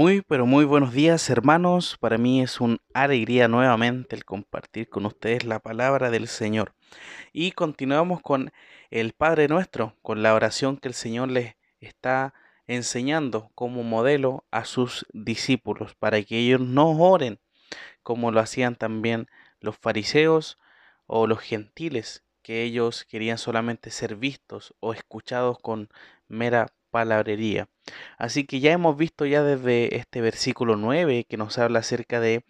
Muy, pero muy buenos días hermanos. Para mí es una alegría nuevamente el compartir con ustedes la palabra del Señor. Y continuamos con el Padre nuestro, con la oración que el Señor les está enseñando como modelo a sus discípulos, para que ellos no oren como lo hacían también los fariseos o los gentiles, que ellos querían solamente ser vistos o escuchados con mera palabrería. Así que ya hemos visto ya desde este versículo 9 que nos habla acerca de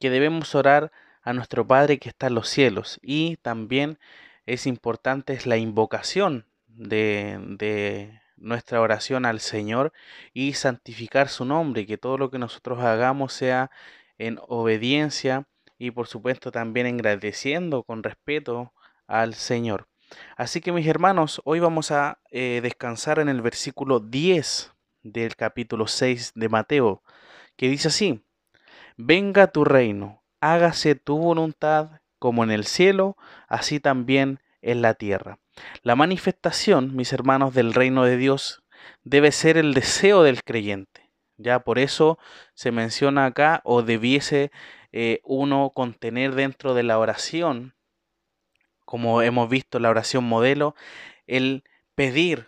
que debemos orar a nuestro Padre que está en los cielos y también es importante es la invocación de, nuestra oración al Señor y santificar su nombre, que todo lo que nosotros hagamos sea en obediencia y por supuesto también agradeciendo con respeto al Señor. Así que mis hermanos, hoy vamos a eh, descansar en el versículo 10 del capítulo 6 de Mateo, que dice así, venga tu reino, hágase tu voluntad como en el cielo, así también en la tierra. La manifestación, mis hermanos, del reino de Dios debe ser el deseo del creyente. Ya por eso se menciona acá o debiese eh, uno contener dentro de la oración como hemos visto la oración modelo, el pedir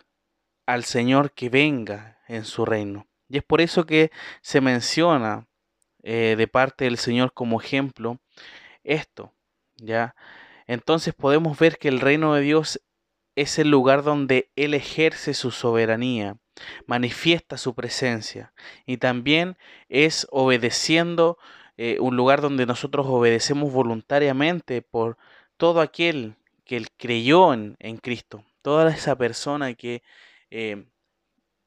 al Señor que venga en su reino. Y es por eso que se menciona eh, de parte del Señor como ejemplo esto, ¿ya? Entonces podemos ver que el reino de Dios es el lugar donde Él ejerce su soberanía, manifiesta su presencia y también es obedeciendo eh, un lugar donde nosotros obedecemos voluntariamente por todo aquel que creyó en, Cristo, toda esa persona que eh,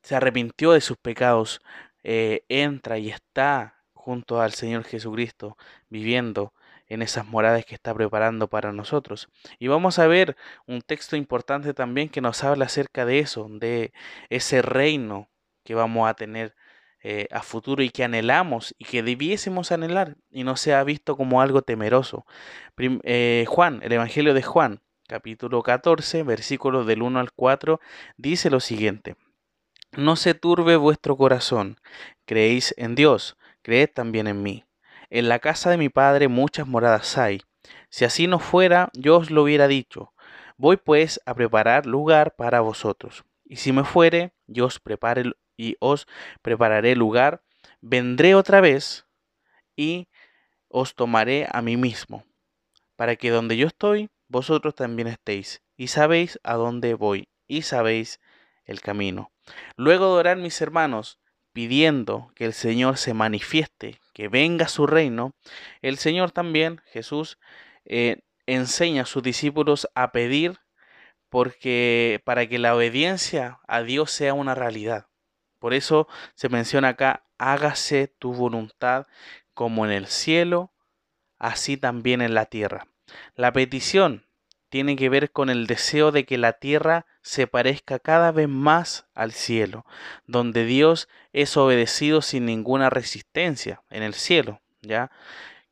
se arrepintió de sus pecados, eh, entra y está junto al Señor Jesucristo, viviendo en esas moradas que está preparando para nosotros. Y vamos a ver un texto importante también que nos habla acerca de eso, de ese reino que vamos a tener eh, a futuro y que anhelamos y que debiésemos anhelar y no sea visto como algo temeroso. Eh, Juan, el Evangelio de Juan, capítulo 14, versículos del 1 al 4, dice lo siguiente. No se turbe vuestro corazón, creéis en Dios, creed también en mí. En la casa de mi Padre muchas moradas hay. Si así no fuera, yo os lo hubiera dicho. Voy pues a preparar lugar para vosotros. Y si me fuere, yo os prepare y os prepararé lugar, vendré otra vez y os tomaré a mí mismo, para que donde yo estoy, vosotros también estéis, y sabéis a dónde voy, y sabéis el camino. Luego de orar mis hermanos, pidiendo que el Señor se manifieste, que venga su reino, el Señor también, Jesús, eh, enseña a sus discípulos a pedir porque para que la obediencia a Dios sea una realidad. Por eso se menciona acá, hágase tu voluntad como en el cielo, así también en la tierra. La petición tiene que ver con el deseo de que la tierra se parezca cada vez más al cielo, donde Dios es obedecido sin ninguna resistencia en el cielo, ¿ya?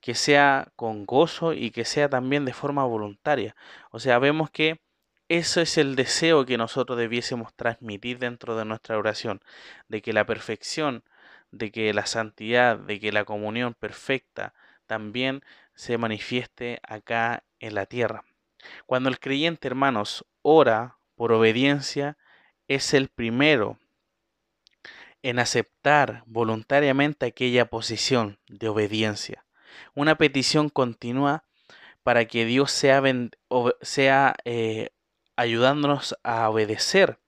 Que sea con gozo y que sea también de forma voluntaria. O sea, vemos que eso es el deseo que nosotros debiésemos transmitir dentro de nuestra oración, de que la perfección, de que la santidad, de que la comunión perfecta también se manifieste acá en la tierra. Cuando el creyente, hermanos, ora por obediencia, es el primero en aceptar voluntariamente aquella posición de obediencia. Una petición continua para que Dios sea, sea eh, ayudándonos a obedecer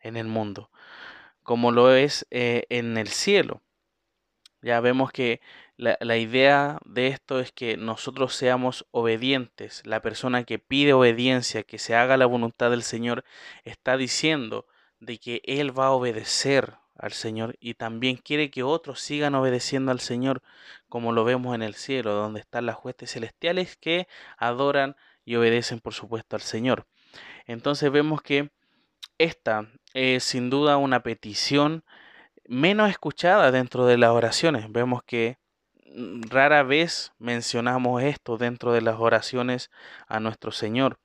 en el mundo, como lo es eh, en el cielo. Ya vemos que la, idea de esto es que nosotros seamos obedientes. La persona que pide obediencia, que se haga la voluntad del Señor, está diciendo de que Él va a obedecer al Señor y también quiere que otros sigan obedeciendo al Señor, como lo vemos en el cielo, donde están las huestes celestiales que adoran y obedecen, por supuesto, al Señor. Entonces vemos que esta es sin duda una petición menos escuchada dentro de las oraciones. Vemos que mm, rara vez mencionamos esto dentro de las oraciones a nuestro Señor.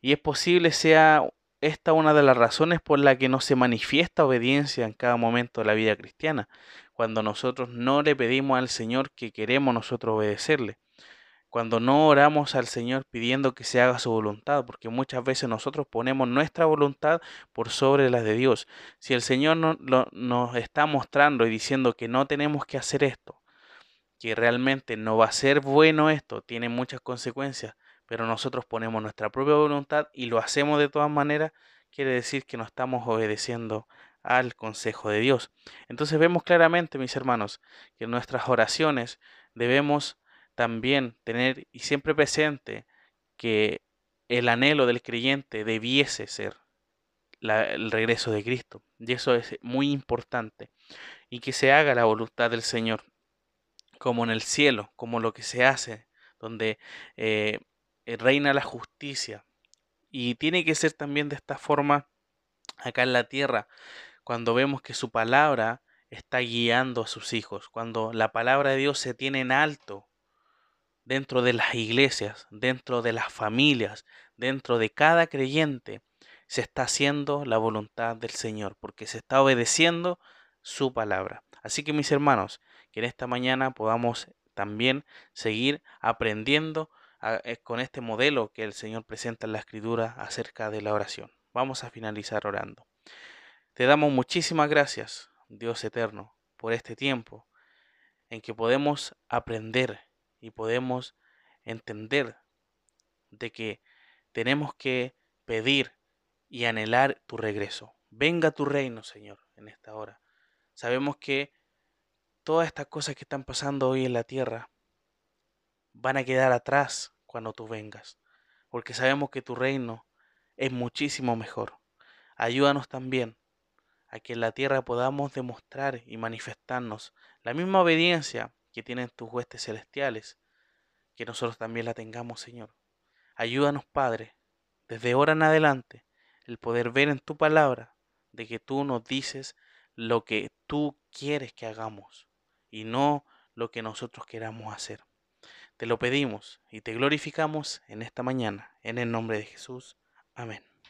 Y es posible sea esta es una de las razones por la que no se manifiesta obediencia en cada momento de la vida cristiana, cuando nosotros no le pedimos al Señor que queremos nosotros obedecerle, cuando no oramos al Señor pidiendo que se haga su voluntad, porque muchas veces nosotros ponemos nuestra voluntad por sobre la de Dios. Si el Señor nos está mostrando y diciendo que no tenemos que hacer esto, que realmente no va a ser bueno esto, tiene muchas consecuencias, pero nosotros ponemos nuestra propia voluntad y lo hacemos de todas maneras, quiere decir que no estamos obedeciendo al consejo de Dios. Entonces vemos claramente, mis hermanos, que en nuestras oraciones debemos también tener y siempre presente que el anhelo del creyente debiese ser el regreso de Cristo. Y eso es muy importante. Y que se haga la voluntad del Señor como en el cielo, como lo que se hace, donde eh, reina la justicia. Y tiene que ser también de esta forma acá en la tierra, cuando vemos que su palabra está guiando a sus hijos, cuando la palabra de Dios se tiene en alto dentro de las iglesias, dentro de las familias, dentro de cada creyente, se está haciendo la voluntad del Señor, porque se está obedeciendo su palabra. Así que mis hermanos, que en esta mañana podamos también seguir aprendiendo eh, con este modelo que el Señor presenta en la Escritura acerca de la oración. Vamos a finalizar orando. Te damos muchísimas gracias, Dios eterno, por este tiempo en que podemos aprender y podemos entender de que tenemos que pedir y anhelar tu regreso. Venga tu reino, Señor, en esta hora. Sabemos que todas estas cosas que están pasando hoy en la tierra van a quedar atrás cuando tú vengas, porque sabemos que tu reino es muchísimo mejor. Ayúdanos también a que en la tierra podamos demostrar y manifestarnos la misma obediencia que tienen tus huestes celestiales, que nosotros también la tengamos, Señor. Ayúdanos, Padre, desde ahora en adelante, el poder ver en tu palabra de que tú nos dices lo que tú quieres que hagamos y no lo que nosotros queramos hacer. Te lo pedimos y te glorificamos en esta mañana, en el nombre de Jesús. Amén.